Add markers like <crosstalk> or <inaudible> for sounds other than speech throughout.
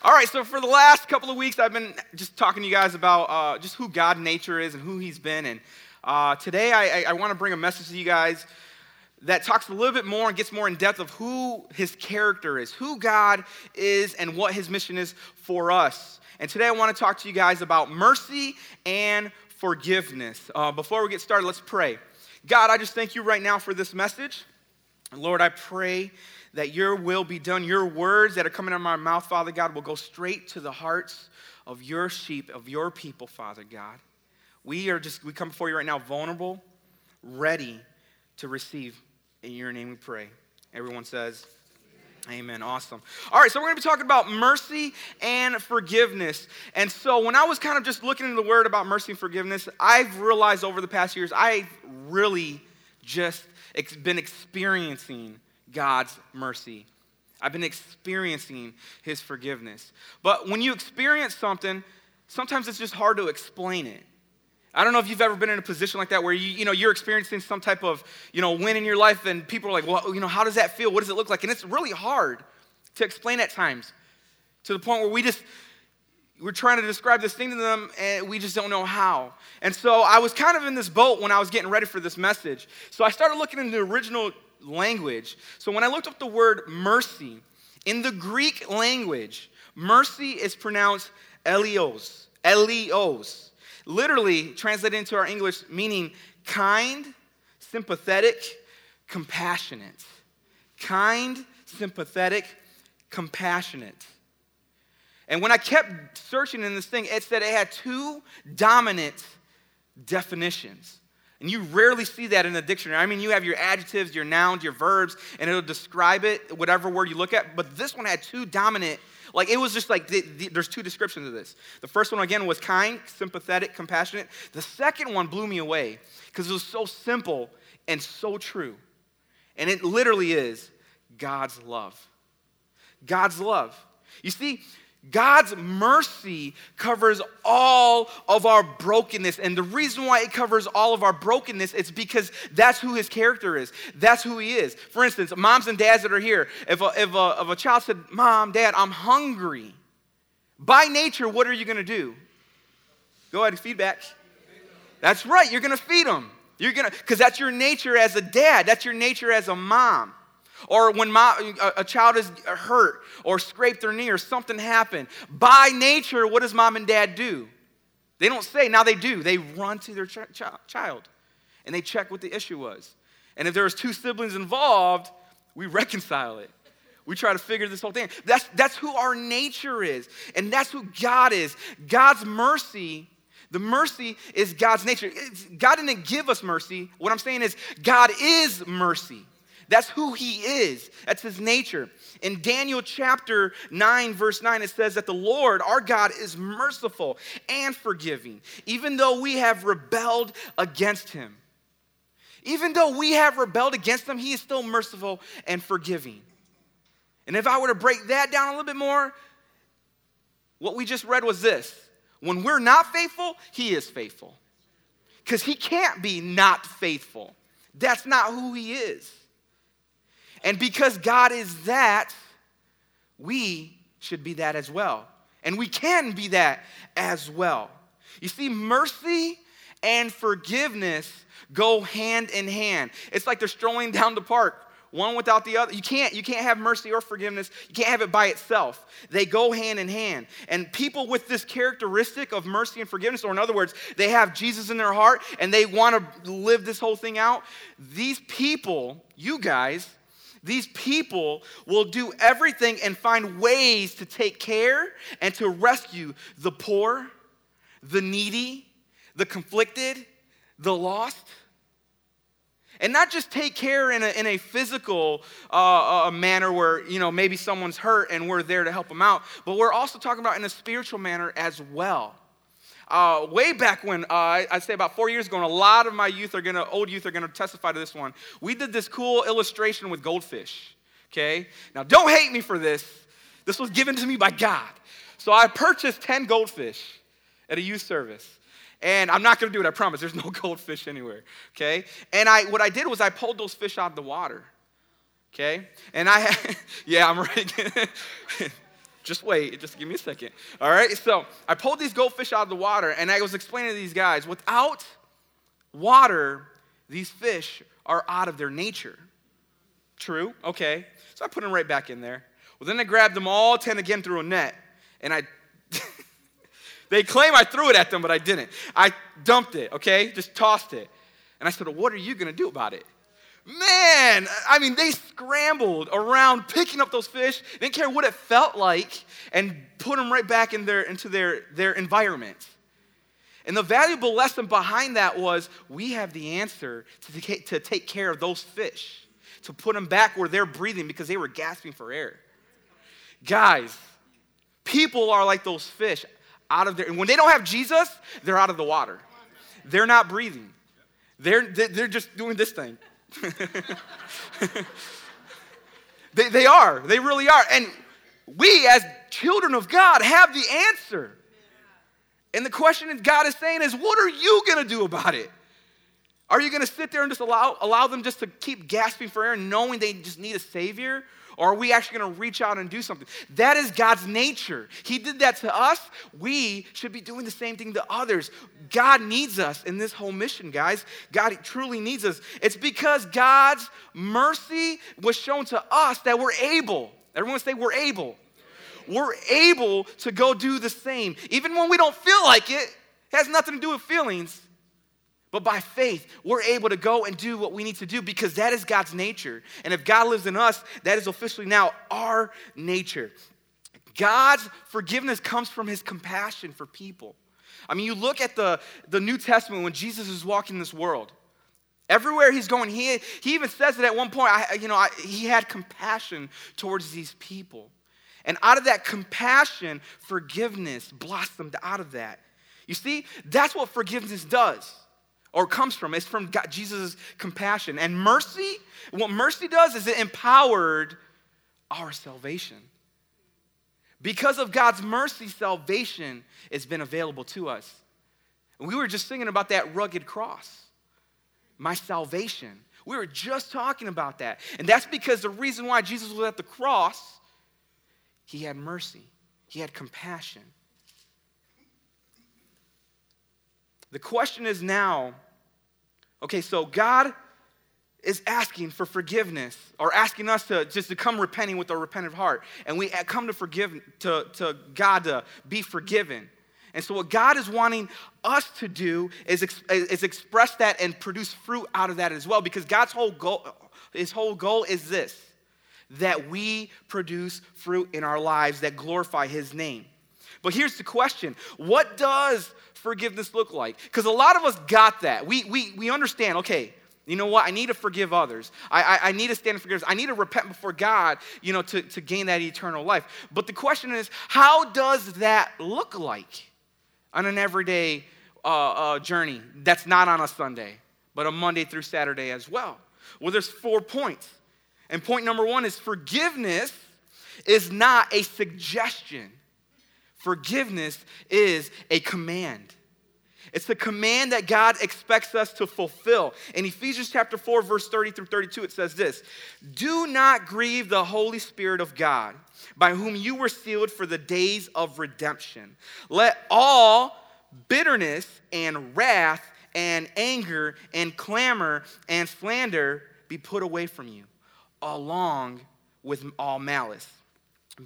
All right, so for the last couple of weeks, I've been just talking to you guys about uh, just who God nature is and who He's been. And uh, today, I, I, want to bring a message to you guys that talks a little bit more and gets more in depth of who His character is, who God is, and what His mission is for us. And today, I want to talk to you guys about mercy and forgiveness. Uh, before we get started, let's pray. God, I just thank you right now for this message. Lord, I pray that your will be done. Your words that are coming out of my mouth, Father God, will go straight to the hearts of your sheep, of your people, Father God. We are just, we come before you right now vulnerable, ready to receive. In your name we pray. Everyone says, Amen. Awesome. All right, so we're going to be talking about mercy and forgiveness. And so, when I was kind of just looking into the word about mercy and forgiveness, I've realized over the past years, I've really just been experiencing God's mercy. I've been experiencing His forgiveness. But when you experience something, sometimes it's just hard to explain it. I don't know if you've ever been in a position like that where you, you know, you're experiencing some type of you know, win in your life and people are like, well, you know, how does that feel? What does it look like? And it's really hard to explain at times to the point where we just, we're trying to describe this thing to them and we just don't know how. And so I was kind of in this boat when I was getting ready for this message. So I started looking in the original language. So when I looked up the word mercy, in the Greek language, mercy is pronounced elios, elios. Literally translated into our English meaning kind, sympathetic, compassionate. Kind, sympathetic, compassionate. And when I kept searching in this thing, it said it had two dominant definitions. And you rarely see that in a dictionary. I mean, you have your adjectives, your nouns, your verbs, and it'll describe it, whatever word you look at. But this one had two dominant, like it was just like the, the, there's two descriptions of this. The first one, again, was kind, sympathetic, compassionate. The second one blew me away because it was so simple and so true. And it literally is God's love. God's love. You see, God's mercy covers all of our brokenness. And the reason why it covers all of our brokenness is because that's who his character is. That's who he is. For instance, moms and dads that are here, if a, if a, if a child said, Mom, Dad, I'm hungry, by nature, what are you going to do? Go ahead, and feedback. That's right, you're going to feed them. You're going to, because that's your nature as a dad, that's your nature as a mom. Or when my, a, child is hurt or scraped their knee or something happened, by nature, what does mom and dad do? They don't say, now they do. They run to their ch- ch- child and they check what the issue was. And if there's two siblings involved, we reconcile it. We try to figure this whole thing. That's, that's who our nature is, and that's who God is. God's mercy, the mercy is God's nature. It's, God didn't give us mercy. What I'm saying is, God is mercy. That's who he is, that's his nature. In Daniel chapter 9, verse 9, it says that the Lord, our God, is merciful and forgiving, even though we have rebelled against him. Even though we have rebelled against him, he is still merciful and forgiving. And if I were to break that down a little bit more, what we just read was this when we're not faithful, he is faithful. Because he can't be not faithful. That's not who he is. And because God is that, we should be that as well. And we can be that as well. You see, mercy and forgiveness go hand in hand. It's like they're strolling down the park, one without the other. You can't, you can't have mercy or forgiveness. You can't have it by itself. They go hand in hand. And people with this characteristic of mercy and forgiveness, or in other words, they have Jesus in their heart and they want to live this whole thing out, these people, you guys, these people will do everything and find ways to take care and to rescue the poor, the needy, the conflicted, the lost. And not just take care in a, in a physical uh, uh, manner where, you know, maybe someone's hurt and we're there to help them out, but we're also talking about in a spiritual manner as well. Uh, way back when, uh, I'd say about four years ago, and a lot of my youth are gonna, old youth are gonna testify to this one. We did this cool illustration with goldfish. Okay? Now, don't hate me for this. This was given to me by God. So I purchased 10 goldfish at a youth service. And I'm not gonna do it, I promise. There's no <laughs> goldfish anywhere. Okay? And I what I did was I pulled those fish out of the water. Okay? And I <laughs> yeah, I'm right. <laughs> Just wait, just give me a second. All right, so I pulled these goldfish out of the water and I was explaining to these guys without water, these fish are out of their nature. True, okay. So I put them right back in there. Well, then I grabbed them all 10 again through a net and I. <laughs> they claim I threw it at them, but I didn't. I dumped it, okay? Just tossed it. And I said, well, What are you gonna do about it? Man, I mean, they scrambled around picking up those fish, didn't care what it felt like, and put them right back in their, into their, their environment. And the valuable lesson behind that was we have the answer to take, to take care of those fish, to put them back where they're breathing because they were gasping for air. Guys, people are like those fish out of there. And when they don't have Jesus, they're out of the water. They're not breathing. They're, they're just doing this thing. <laughs> they, they are. They really are. And we, as children of God, have the answer. And the question that God is saying is, what are you going to do about it? Are you going to sit there and just allow, allow them just to keep gasping for air, knowing they just need a Savior? Or are we actually going to reach out and do something? That is God's nature. He did that to us. We should be doing the same thing to others. God needs us in this whole mission, guys. God truly needs us. It's because God's mercy was shown to us that we're able. Everyone say, we're able. We're able to go do the same. Even when we don't feel like it, it has nothing to do with feelings. But by faith, we're able to go and do what we need to do because that is God's nature. And if God lives in us, that is officially now our nature. God's forgiveness comes from his compassion for people. I mean, you look at the, the New Testament when Jesus is walking this world. Everywhere he's going, he, he even says it at one point, I, you know, I, he had compassion towards these people. And out of that compassion, forgiveness blossomed out of that. You see, that's what forgiveness does or comes from. It's from God, Jesus' compassion. And mercy, what mercy does is it empowered our salvation. Because of God's mercy, salvation has been available to us. We were just singing about that rugged cross, my salvation. We were just talking about that. And that's because the reason why Jesus was at the cross, he had mercy, he had compassion. The question is now okay, so God is asking for forgiveness or asking us to just to come repenting with a repentant heart. And we come to forgive to, to God to be forgiven. And so, what God is wanting us to do is, is express that and produce fruit out of that as well, because God's whole goal, his whole goal is this that we produce fruit in our lives that glorify his name. But here's the question What does forgiveness look like? Because a lot of us got that. We, we, we understand, okay, you know what? I need to forgive others. I, I, I, need to stand in forgiveness. I need to repent before God, you know, to, to gain that eternal life. But the question is, how does that look like on an everyday uh, uh, journey that's not on a Sunday, but a Monday through Saturday as well? Well, there's four points. And point number one is forgiveness is not a suggestion. Forgiveness is a command. It's the command that God expects us to fulfill. In Ephesians chapter 4, verse 30 through 32, it says this Do not grieve the Holy Spirit of God, by whom you were sealed for the days of redemption. Let all bitterness and wrath and anger and clamor and slander be put away from you, along with all malice.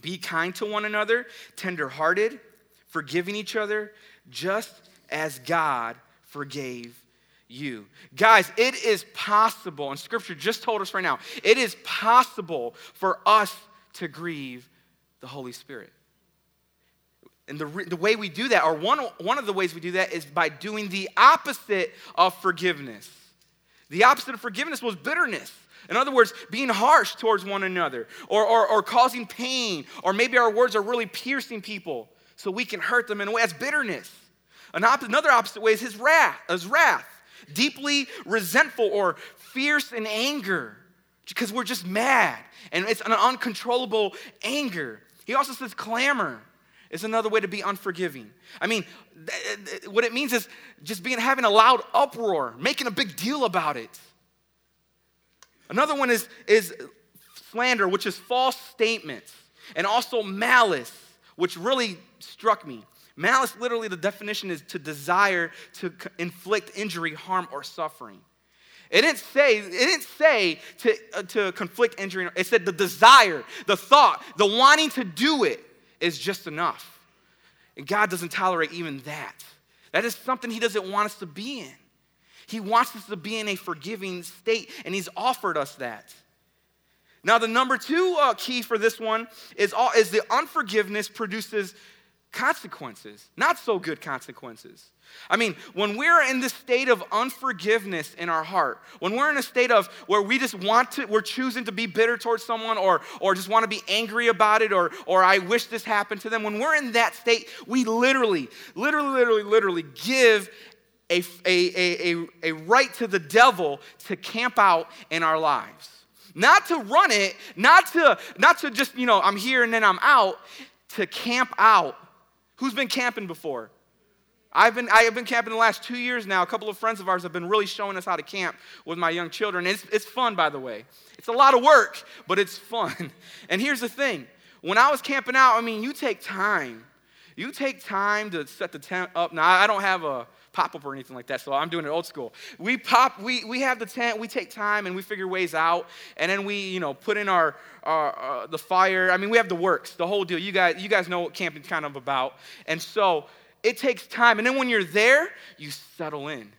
Be kind to one another, tenderhearted, forgiving each other, just as God forgave you. Guys, it is possible, and Scripture just told us right now, it is possible for us to grieve the Holy Spirit. And the, the way we do that, or one, one of the ways we do that, is by doing the opposite of forgiveness. The opposite of forgiveness was bitterness. In other words, being harsh towards one another or, or, or causing pain, or maybe our words are really piercing people so we can hurt them in a way. That's bitterness. Another opposite way is his wrath, is wrath, deeply resentful or fierce in anger because we're just mad and it's an uncontrollable anger. He also says clamor is another way to be unforgiving. I mean, th- th- what it means is just being having a loud uproar, making a big deal about it. Another one is, is slander, which is false statements, and also malice. which really struck me. Malice, literally, the definition is to desire to inflict injury, harm, or suffering. It didn't say, it didn't say to, uh, to conflict injury. It said the desire, the thought, the wanting to do it is just enough. And God doesn't tolerate even that. That is something He doesn't want us to be in. He wants us to be in a forgiving state, and He's offered us that. Now, the number two uh, key for this one is, all, is the unforgiveness produces consequences, not so good consequences. I mean, when we're in this state of unforgiveness in our heart, when we're in a state of where we just want to, we're choosing to be bitter towards someone or, or just want to be angry about it or, or I wish this happened to them, when we're in that state, we literally, literally, literally, literally give a, a, a, a, right to the devil to camp out in our lives. Not to run it, not to, not to just, you know, I'm here and then I'm out, to camp out. Who's been camping before? I've been, I have been camping the last two years now. A couple of friends of ours have been really showing us how to camp with my young children. It's, it's fun, by the way. It's a lot of work, but it's fun. <laughs> And here's the thing when I was camping out, I mean, you take time. You take time to set the tent up. Now, I don't have a pop up or anything like that, so I'm doing it old school. We pop, we, we have the tent, we take time and we figure ways out, and then we, you know, put in our, our uh, the fire. I mean, we have the works, the whole deal. You guys, you guys know what camping's kind of about. And so, it takes time. And then when you're there, you settle in.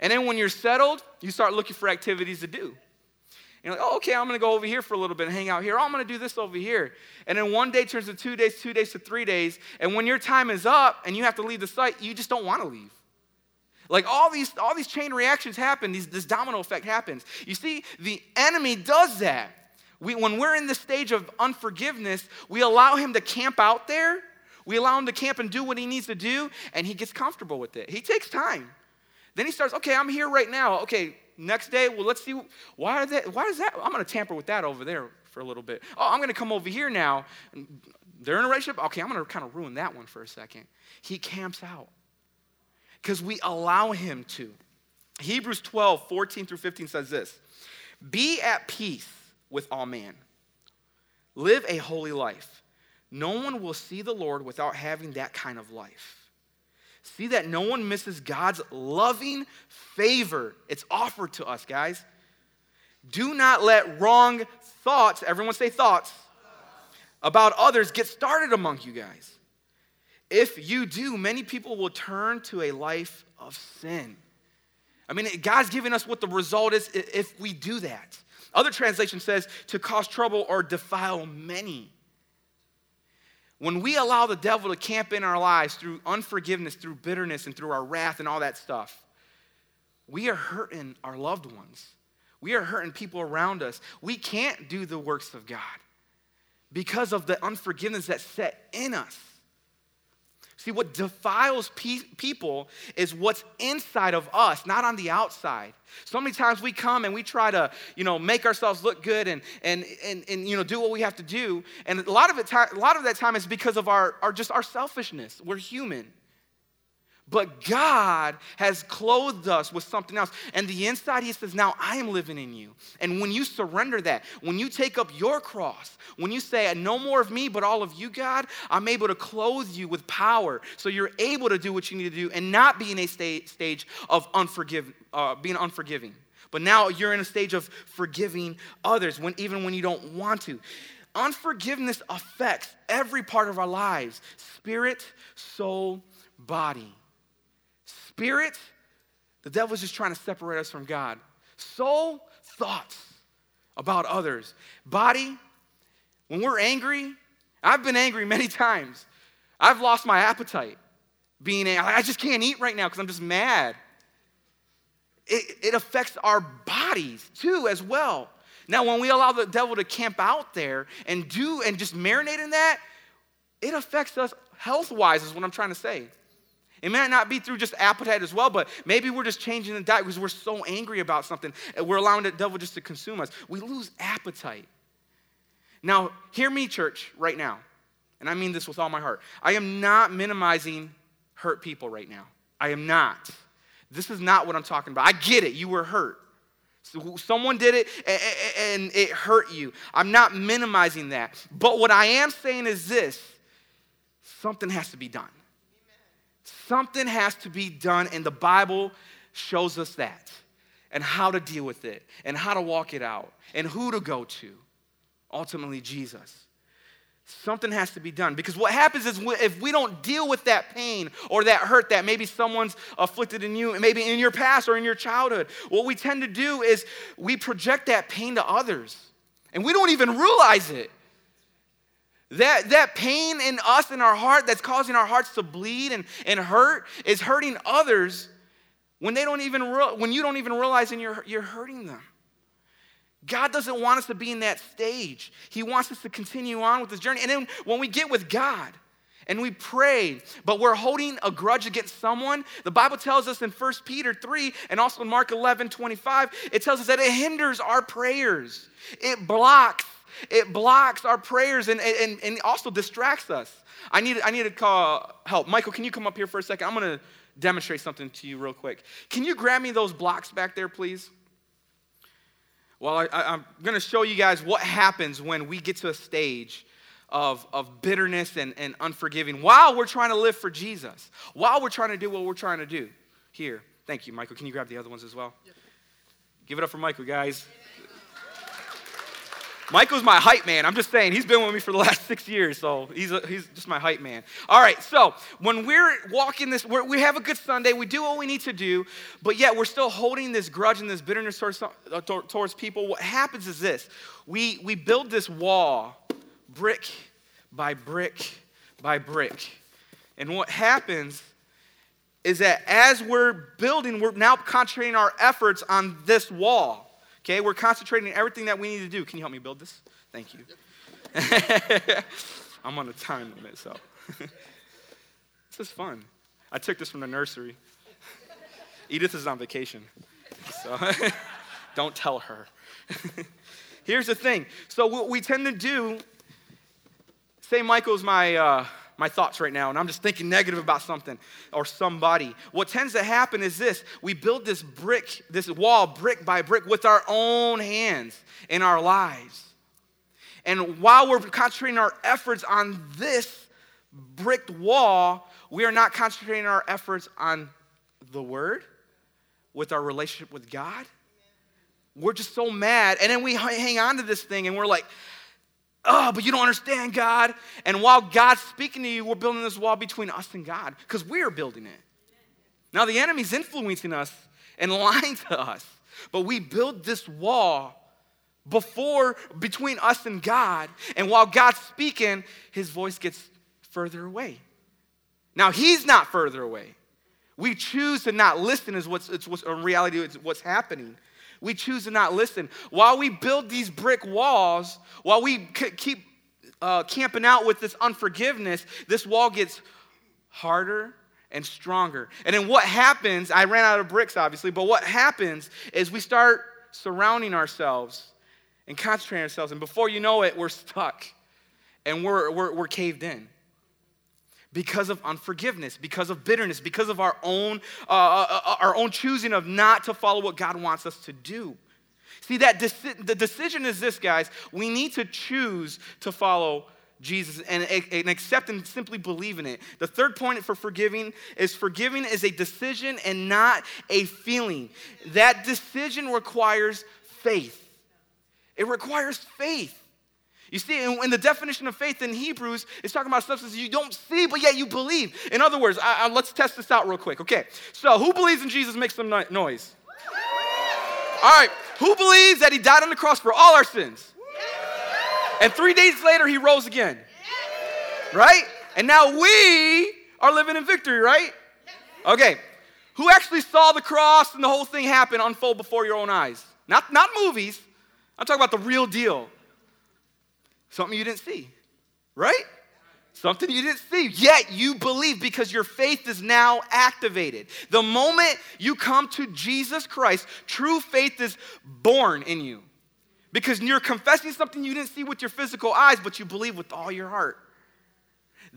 And then when you're settled, you start looking for activities to do. You're like, oh, okay, I'm to go over here for a little bit and hang out here. Oh, I'm to do this over here. And then one day turns to two days, two days to three days. And when your time is up and you have to leave the site, you just don't want to leave. Like all these, all these chain reactions happen, these, this domino effect happens. You see, the enemy does that. We, when we're in the stage of unforgiveness, we allow him to camp out there we allow him to camp and do what he needs to do, and he gets comfortable with it. He takes time. Then he starts, okay, I'm here right now. Okay, next day, well, let's see. Why is that? Why is that? I'm going to tamper with that over there for a little bit. Oh, I'm going to come over here now. They're in a relationship. Okay, I'm going to kind of ruin that one for a second. He camps out because we allow him to. Hebrews 12, 14 through 15 says this Be at peace with all men, live a holy life no one will see the Lord without having that kind of life. See that no one misses God's loving favor. It's offered to us, guys. Do not let wrong thoughts, everyone say thoughts, about others get started among you guys. If you do, many people will turn to a life of sin. I mean, God's giving us what the result is if we do that. Other translation says to cause trouble or defile many. When we allow the devil to camp in our lives through unforgiveness, through bitterness, and through our wrath and all that stuff, we are hurting our loved ones. We are hurting people around us. We can't do the works of God because of the unforgiveness that's set in us. See, what defiles pe- people is what's inside of us, not on the outside. So many times we come and we try to, you know, make ourselves look good and, and, and, and you know, do what we have to do. And a lot of, it, a lot of that time is because of our, our, just our selfishness. We're human. But God has clothed us with something else. And the inside, He says, Now I am living in you. And when you surrender that, when you take up your cross, when you say, No more of me, but all of you, God, I'm able to clothe you with power so you're able to do what you need to do and not be in a sta- stage of unforgive, uh, being unforgiving. But now you're in a stage of forgiving others, when, even when you don't want to. Unforgiveness affects every part of our lives spirit, soul, body. Spirit, the devil's just trying to separate us from God. Soul, thoughts about others. Body, when we're angry, I've been angry many times. I've lost my appetite being angry. I just can't eat right now because I'm just mad. It, it affects our bodies too, as well. Now, when we allow the devil to camp out there and do and just marinate in that, it affects us health wise, is what I'm trying to say. It might not be through just appetite as well, but maybe we're just changing the diet because we're so angry about something. Uh, we're allowing the devil just to consume us. We lose appetite. Now, hear me, church, right now. And I mean this with all my heart. I am not minimizing hurt people right now. I am not. This is not what I'm talking about. I get it. You were hurt. So someone did it and it hurt you. I'm not minimizing that. But what I am saying is this something has to be done. Something has to be done, and the Bible shows us that, and how to deal with it, and how to walk it out, and who to go to. Ultimately, Jesus. Something has to be done because what happens is if we don't deal with that pain or that hurt that maybe someone's afflicted in you, and maybe in your past or in your childhood, what we tend to do is we project that pain to others and we don't even realize it. That, that pain in us in our heart that's causing our hearts to bleed and, and hurt is hurting others when they don't even re- when you don't even realize and you're, you're hurting them. God doesn't want us to be in that stage. He wants us to continue on with this journey. And then when we get with God and we pray, but we're holding a grudge against someone, the Bible tells us in 1 Peter 3 and also in Mark 11 25, it tells us that it hinders our prayers. It blocks, it blocks our prayers and, and, and also distracts us. I need, I need to call help. Michael, can you come up here for a second? I'm going to demonstrate something to you real quick. Can you grab me those blocks back there, please? Well, I, am going to show you guys what happens when we get to a stage of, of bitterness and, and unforgiving while we're trying to live for Jesus, while we're trying to do what we're trying to do here. Thank you, Michael. Can you grab the other ones as well? Give it up for Michael, guys. Michael's my hype man. I'm just saying, he's been with me for the last <laughs> six years, so he's, a, he's just my hype man. All right, so when we're walking this, we're, we have a good Sunday, we do what we need to do, but yet we're still holding this grudge and this bitterness towards, uh, towards people. What happens is this we, we build this wall brick by brick by brick. And what happens is that as we're building, we're now concentrating our efforts on this wall. Okay, we're concentrating on everything that we need to do. Can you help me build this? Thank you. <laughs> I'm on a time limit, so. <laughs> this is fun. I took this from the nursery. <laughs> Edith is on vacation, so don't tell her. Here's the thing. So, what we tend to do, say Michael's my. Uh, my thoughts right now and I'm just thinking negative about something or somebody. What tends to happen is this we build this brick, this wall brick by brick with our own hands in our lives. And while we're concentrating our efforts on this bricked wall, we are not concentrating our efforts on the Word, with our relationship with God. We're just so mad. And then we hang on to this thing and we're like, oh, but you don't understand God. And while God's speaking to you, we're building this wall between us and God because we're building it. Now, the enemy's influencing us and <laughs> lying to us, but we build this wall before between us and God. And while God's speaking, his voice gets further away. Now, he's not further away. We choose to not listen, is what's, it's what's in reality, it's what's happening we choose to not listen. While we build these brick walls, while we keep uh, camping out with this unforgiveness, this wall gets harder and stronger. And then what happens, I ran out of bricks obviously, but what happens is we start surrounding ourselves and concentrating ourselves, and before you know it, we're stuck and we're, we're, we're caved in because of unforgiveness, because of bitterness, because of our own, uh, uh, uh, our own choosing of not to follow what God wants us to do. See, that deci- the decision is this, guys. We need to choose to follow Jesus and, and accept and simply believe in it. The third point for forgiving is forgiving is a decision and not a feeling. That decision requires faith. It requires faith. You see, in, the definition of faith in Hebrews, it's talking about substances you don't see, but yet you believe. In other words, I, I, let's test this out real quick. Okay, so who believes in Jesus makes some noise? All right, who believes that he died on the cross for all our sins? And three days later, he rose again. Right? And now we are living in victory, right? Okay, who actually saw the cross and the whole thing happen unfold before your own eyes? Not, not movies. I'm talking about the real deal. Something you didn't see, right? Something you didn't see, yet you believe because your faith is now activated. The moment you come to Jesus Christ, true faith is born in you because you're confessing something you didn't see with your physical eyes, but you believe with all your heart.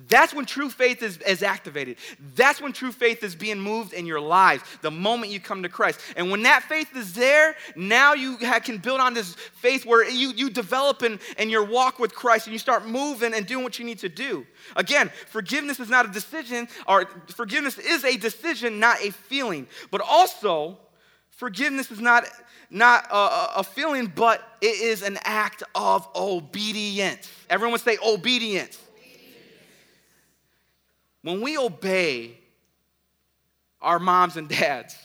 That's when true faith is, is activated. That's when true faith is being moved in your lives, the moment you come to Christ. And when that faith is there, now you can build on this faith where you, you develop in, in your walk with Christ and you start moving and doing what you need to do. Again, forgiveness is not a decision, or forgiveness is a decision, not a feeling. But also, forgiveness is not, not a, a feeling, but it is an act of obedience. Everyone say obedience. When we obey our moms and dads,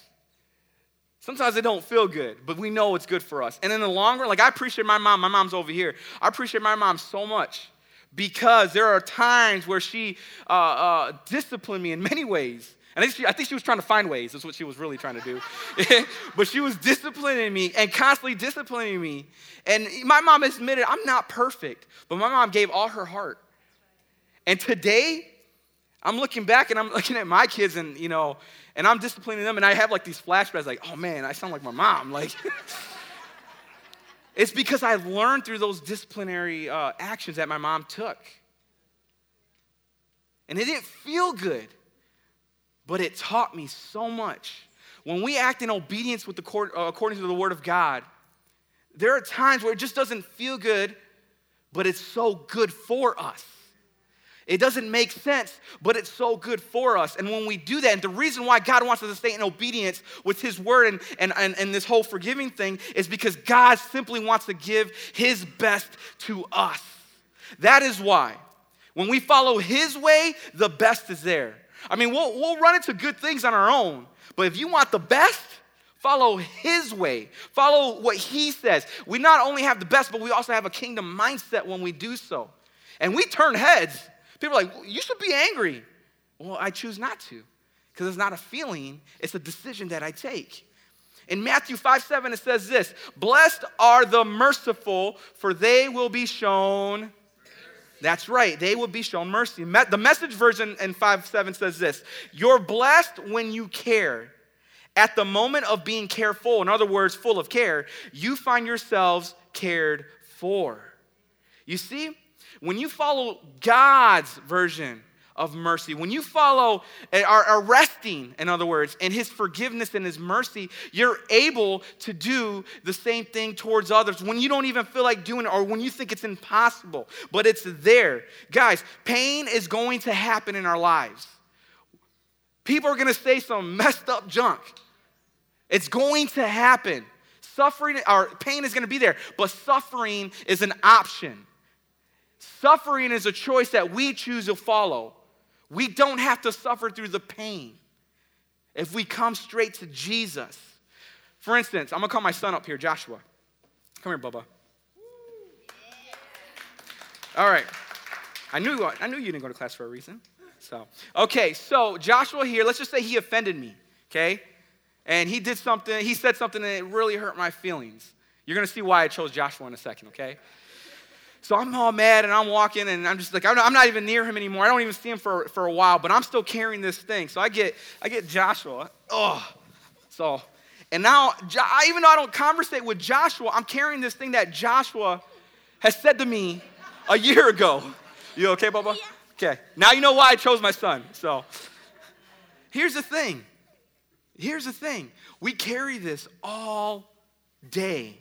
sometimes it don't feel good, but we know it's good for us. And in the long run, like I appreciate my mom, my mom's over here. I appreciate my mom so much because there are times where she uh, uh, disciplined me in many ways. And I think, she, I think she was trying to find ways. That's what she was really trying to do. <laughs> but she was disciplining me and constantly disciplining me. And my mom admitted I'm not perfect, but my mom gave all her heart. And today, I'm looking back and I'm looking at my kids and, you know, and I'm disciplining them and I have like these flashbacks like, oh man, I sound like my mom. <laughs> Like, it's because I learned through those disciplinary uh, actions that my mom took. And it didn't feel good, but it taught me so much. When we act in obedience with the court, uh, according to the Word of God, there are times where it just doesn't feel good, but it's so good for us. It doesn't make sense, but it's so good for us. And when we do that, and the reason why God wants us to stay in obedience with His word and, and, and, and, this whole forgiving thing is because God simply wants to give His best to us. That is why. When we follow His way, the best is there. I mean, we'll, we'll run into good things on our own, but if you want the best, follow His way. Follow what He says. We not only have the best, but we also have a kingdom mindset when we do so. And we turn heads People are like, you should be angry. Well, I choose not to because it's not a feeling, it's a decision that I take. In Matthew 5 7, it says this Blessed are the merciful, for they will be shown. That's right, they will be shown mercy. The message version in 5 7 says this You're blessed when you care. At the moment of being careful, in other words, full of care, you find yourselves cared for. You see, when you follow God's version of mercy, when you follow, eh, are resting, in other words, in His forgiveness and His mercy, you're able to do the same thing towards others when you don't even feel like doing it or when you think it's impossible, but it's there. Guys, pain is going to happen in our lives. People are going to say some messed up junk. It's going to happen. Suffering or pain is going to be there, but suffering is an option. Suffering is a choice that we choose to follow. We don't have to suffer through the pain if we come straight to Jesus. For instance, I'm gonna call my son up here, Joshua. Come here, Bubba. All right. I knew, I knew you didn't go to class for a reason. So, okay, so Joshua here, let's just say he offended me, okay? And he did something, he said something that really hurt my feelings. You're gonna see why I chose Joshua in a second, okay? So I'm all mad and I'm walking and I'm just like, I'm not even near him anymore. I don't even see him for, for a while, but I'm still carrying this thing. So I get, I get Joshua. Oh, so, and now, even though I don't conversate with Joshua, I'm carrying this thing that Joshua has said to me a year ago. You okay, Bubba? Yeah. Okay. Now you know why I chose my son. So here's the thing. Here's the thing. We carry this all day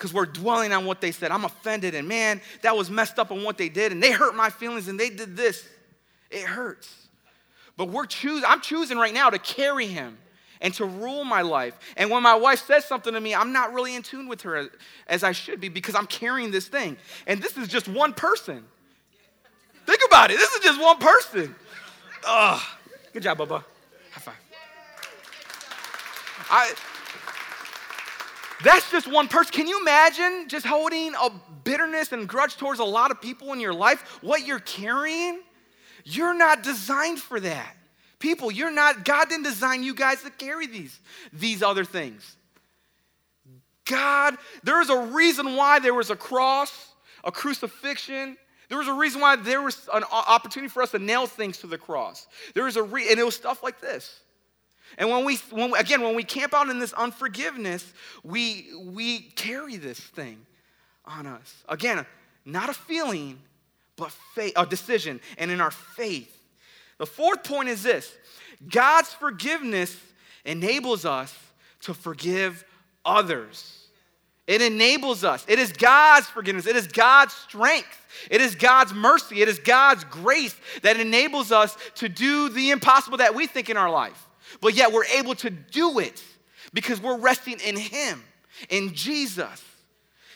because we're dwelling on what they said. I'm offended, and man, that was messed up on what they did, and they hurt my feelings, and they did this. It hurts. But we're choosing, I'm choosing right now to carry him and to rule my life. And when my wife says something to me, I'm not really in tune with her as, as I should be because I'm carrying this thing. And this is just one person. Think about it. This is just one person. Ugh. Good job, Bubba. High five. I, that's just one person. Can you imagine just holding a bitterness and grudge towards a lot of people in your life? What you're carrying? You're not designed for that. People, you're not, God didn't design you guys to carry these, these other things. God, there is a reason why there was a cross, a crucifixion. There was a reason why there was an opportunity for us to nail things to the cross. There was a re- and it was stuff like this. And when we, when, again, when we camp out in this unforgiveness, we, we carry this thing on us. Again, not a feeling, but faith, a decision, and in our faith. The fourth point is this God's forgiveness enables us to forgive others. It enables us. It is God's forgiveness. It is God's strength. It is God's mercy. It is God's grace that enables us to do the impossible that we think in our life. But yet we're able to do it because we're resting in Him, in Jesus.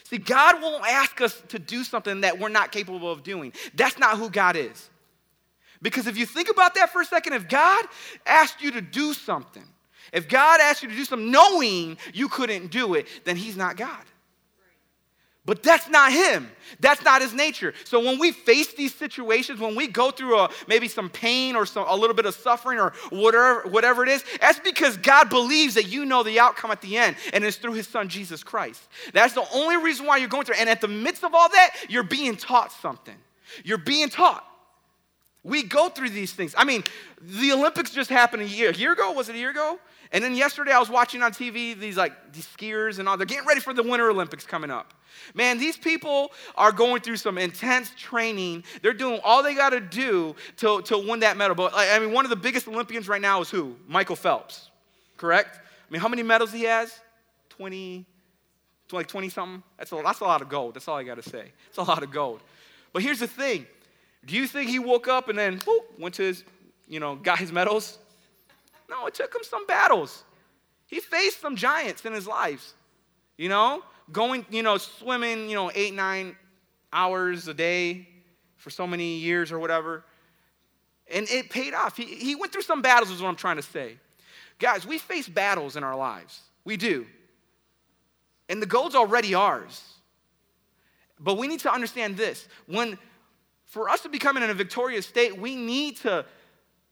See, God won't ask us to do something that we're not capable of doing. That's not who God is. Because if you think about that for a second, if God asked you to do something, if God asked you to do something knowing you couldn't do it, then He's not God. But that's not him. That's not his nature. So when we face these situations, when we go through a, maybe some pain or some, a little bit of suffering or whatever, whatever it is, that's because God believes that you know the outcome at the end, and it's through his son Jesus Christ. That's the only reason why you're going through. And at the midst of all that, you're being taught something. You're being taught. We go through these things. I mean, the Olympics just happened a year, a year ago. Was it a year ago? And then yesterday I was watching on TV these like these skiers and all. They're getting ready for the Winter Olympics coming up. Man, these people are going through some intense training. They're doing all they got to do to, to win that medal. But I mean, one of the biggest Olympians right now is who? Michael Phelps, correct? I mean, how many medals he has? 20, like 20 something? That's a, that's a lot of gold. That's all I got to say. It's a lot of gold. But here's the thing do you think he woke up and then whoop, went to his, you know, got his medals? No, it took him some battles. He faced some giants in his life, you know? going, you know, swimming, you know, eight, nine hours a day for so many years or whatever. And it paid off. He, he went through some battles, is what I'm trying to say. Guys, we face battles in our lives. We do. And the gold's already ours. But we need to understand this. When, for us to become in a victorious state, we need to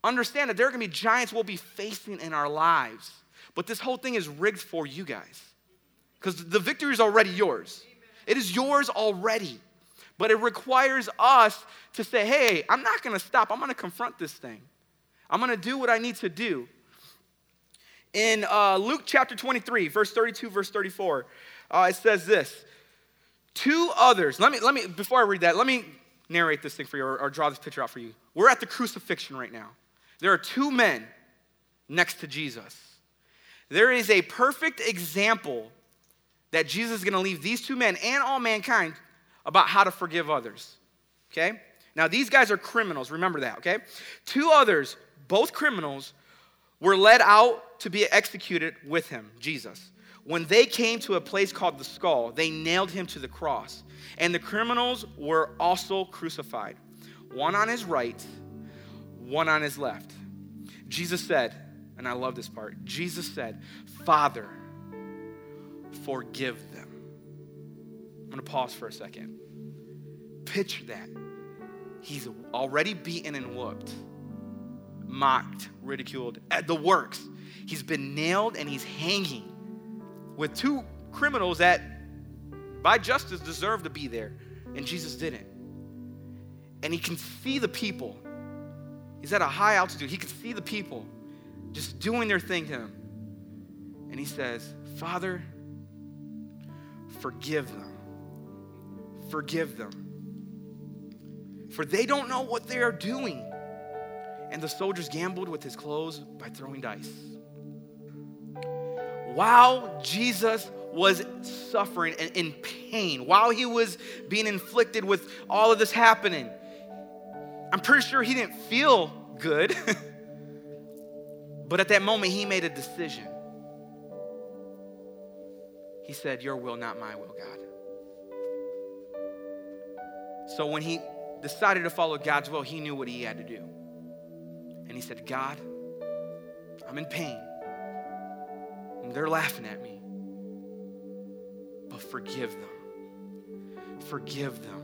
understand that there are going to be giants we'll be facing in our lives. But this whole thing is rigged for you guys because the victory is already yours. It is yours already. But it requires us to say, hey, I'm not going to stop. I'm going to confront this thing. I'm going to do what I need to do. In uh, Luke chapter 23, verse 32, verse 34, uh, it says this Two others, let me, let me, before I read that, let me narrate this thing for you or, or draw this picture out for you. We're at the crucifixion right now. There are two men next to Jesus. There is a perfect example that Jesus is going to leave these two men and all mankind about how to forgive others. Okay? Now, these guys are criminals. Remember that, okay? Two others, both criminals, were led out to be executed with him, Jesus. When they came to a place called the skull, they nailed him to the cross. And the criminals were also crucified, one on his right, one on his left. Jesus said, and I love this part Jesus said, Father, forgive them. I'm going to pause for a second. Picture that. He's already beaten and whooped, mocked, ridiculed, at the works. He's been nailed and he's hanging with two criminals that, by justice, deserve to be there. And Jesus didn't. And he can see the people. He's at a high altitude. He can see the people just doing their thing to him. And he says, Father, Forgive them. Forgive them. For they don't know what they are doing. And the soldiers gambled with his clothes by throwing dice. While Jesus was suffering and in pain, while he was being inflicted with all of this happening, I'm pretty sure he didn't feel good. <laughs> but at that moment, he made a decision. He said, Your will, not my will, God. So when he decided to follow God's will, he knew what he had to do. And he said, God, I'm in pain. And they're laughing at me. But forgive them. Forgive them.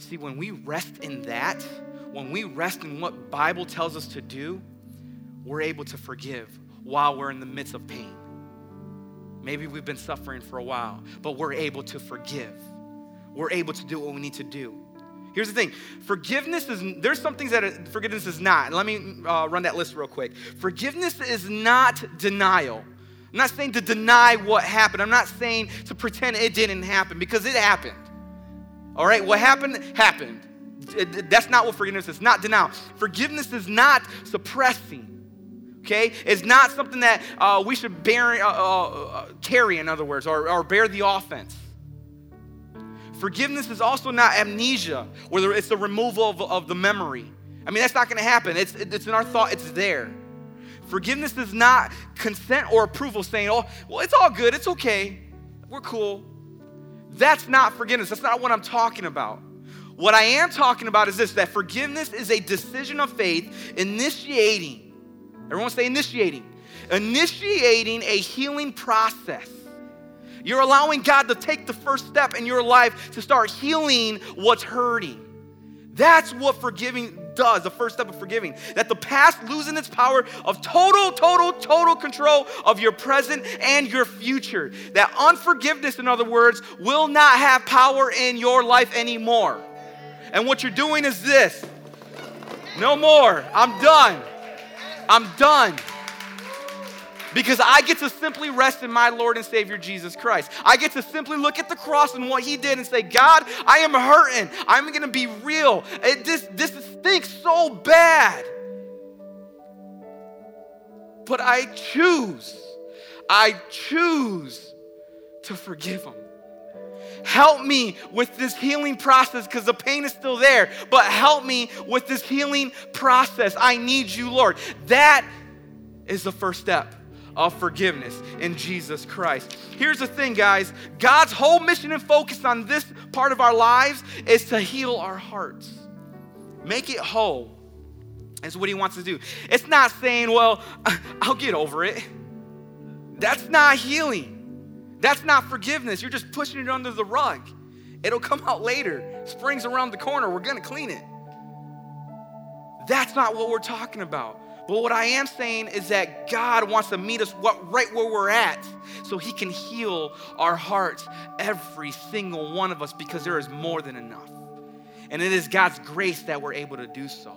See, when we rest in that, when we rest in what Bible tells us to do, we're able to forgive while we're in the midst of pain. Maybe we've been suffering for a while, but we're able to forgive. We're able to do what we need to do. Here's the thing forgiveness is, there's some things that forgiveness is not. Let me uh, run that list real quick. Forgiveness is not denial. I'm not saying to deny what happened. I'm not saying to pretend it didn't happen because it happened. All right, what happened, happened. That's not what forgiveness is. Not denial. Forgiveness is not suppressing. Okay, it's not something that uh, we should bear, uh, uh, uh, carry, in other words, or, or bear the offense. Forgiveness is also not amnesia, where it's the removal of, of the memory. I mean, that's not going to happen. It's, it's in our thought, it's there. Forgiveness is not consent or approval saying, oh, well, it's all good, it's okay, we're cool. That's not forgiveness. That's not what I'm talking about. What I am talking about is this that forgiveness is a decision of faith initiating, everyone say initiating, initiating a healing process. You're allowing God to take the first step in your life to start healing what's hurting. That's what forgiving does, the first step of forgiving. That the past losing its power of total, total, total control of your present and your future. That unforgiveness, in other words, will not have power in your life anymore. And what you're doing is this no more. I'm done. I'm done because I get to simply rest in my Lord and Savior Jesus Christ. I get to simply look at the cross and what He did and say, God, I am hurting. I'm going to be real. It, this, this stinks so bad. But I choose, I choose to forgive Him. Help me with this healing process because the pain is still there, but help me with this healing process. I need you, Lord. That is the first step of forgiveness in Jesus Christ. Here's the thing, guys God's whole mission and focus on this part of our lives is to heal our hearts, make it whole. Is what he wants to do. It's not saying, well, <laughs> I'll get over it. That's not healing. That's not forgiveness. You're just pushing it under the rug. It'll come out later. Spring's around the corner. We're going to clean it. That's not what we're talking about. But what I am saying is that God wants to meet us what, right where we're at so He can heal our hearts, every single one of us, because there is more than enough. And it is God's grace that we're able to do so.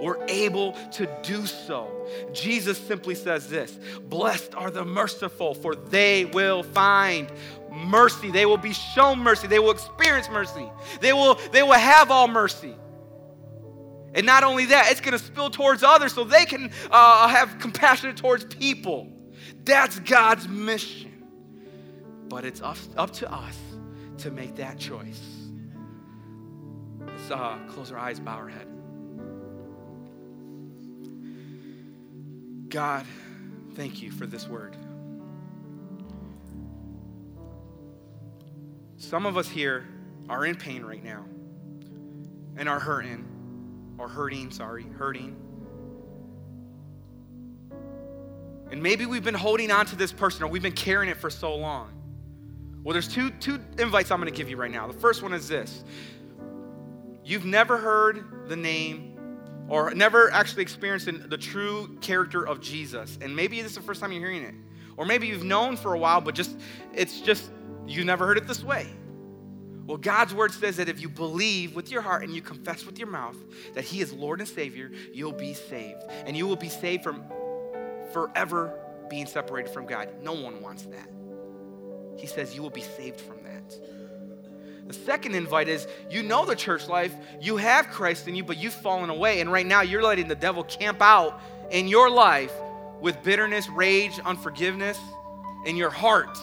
We're able to do so. Jesus simply says this Blessed are the merciful, for they will find mercy. They will be shown mercy. They will experience mercy. They will, they will have all mercy. And not only that, it's going to spill towards others so they can uh, have compassion towards people. That's God's mission. But it's up, up to us to make that choice. Let's uh, close our eyes, bow our head. God, thank you for this word. Some of us here are in pain right now and are hurting or hurting, sorry, hurting. And maybe we've been holding on to this person or we've been carrying it for so long. Well, there's two, two invites I'm going to give you right now. The first one is this You've never heard the name or never actually experienced the true character of Jesus. And maybe this is the first time you're hearing it. Or maybe you've known for a while, but just it's just you never heard it this way. Well, God's word says that if you believe with your heart and you confess with your mouth that He is Lord and Savior, you'll be saved. And you will be saved from forever being separated from God. No one wants that. He says you will be saved from that. The second invite is you know the church life, you have Christ in you, but you've fallen away. And right now you're letting the devil camp out in your life with bitterness, rage, unforgiveness in your heart.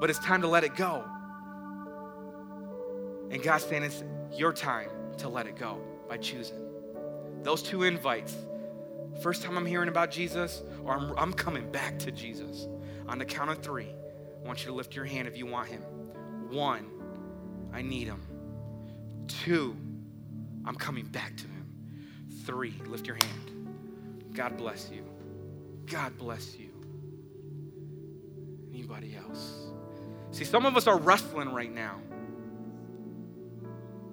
But it's time to let it go. And God's saying it's your time to let it go by choosing. Those two invites. First time I'm hearing about Jesus, or I'm, I'm coming back to Jesus. On the count of three, I want you to lift your hand if you want him. One, I need him. Two, I'm coming back to him. Three, lift your hand. God bless you. God bless you. Anybody else? See, some of us are wrestling right now.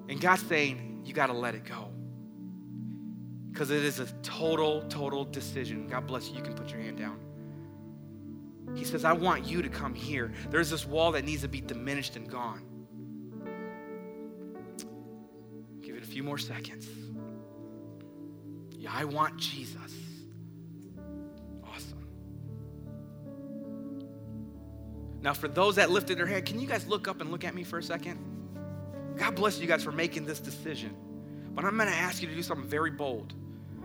And God's saying, you got to let it go. Because it is a total, total decision. God bless you. You can put your hand down. He says, I want you to come here. There's this wall that needs to be diminished and gone. Give it a few more seconds. Yeah, I want Jesus. Awesome. Now, for those that lifted their hand, can you guys look up and look at me for a second? God bless you guys for making this decision. But I'm going to ask you to do something very bold.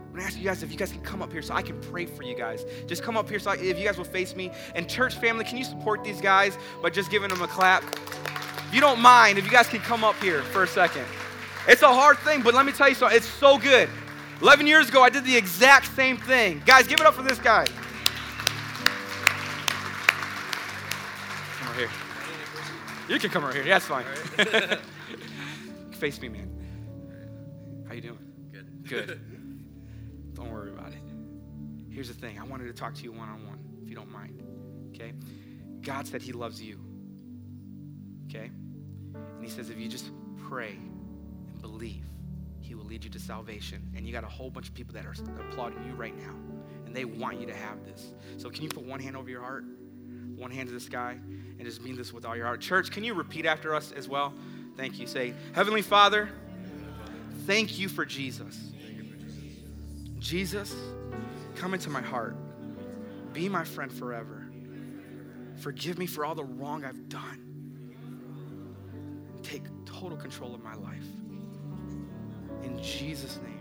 I'm gonna ask you guys if you guys can come up here so I can pray for you guys. Just come up here so I, if you guys will face me. And church family, can you support these guys by just giving them a clap? If you don't mind, if you guys can come up here for a second. It's a hard thing, but let me tell you something. It's so good. 11 years ago, I did the exact same thing. Guys, give it up for this guy. Come over here. You can come over here. Yeah, that's fine. <laughs> Face me, man. How you doing? Good. Good. <laughs> Don't worry about it. Here's the thing. I wanted to talk to you one on one, if you don't mind. Okay? God said He loves you. Okay? And He says if you just pray and believe, He will lead you to salvation. And you got a whole bunch of people that are applauding you right now, and they want you to have this. So can you put one hand over your heart, one hand to the sky, and just mean this with all your heart? Church, can you repeat after us as well? Thank you. Say, Heavenly Father, thank you for Jesus. Jesus, come into my heart. Be my friend forever. Forgive me for all the wrong I've done. Take total control of my life. In Jesus' name.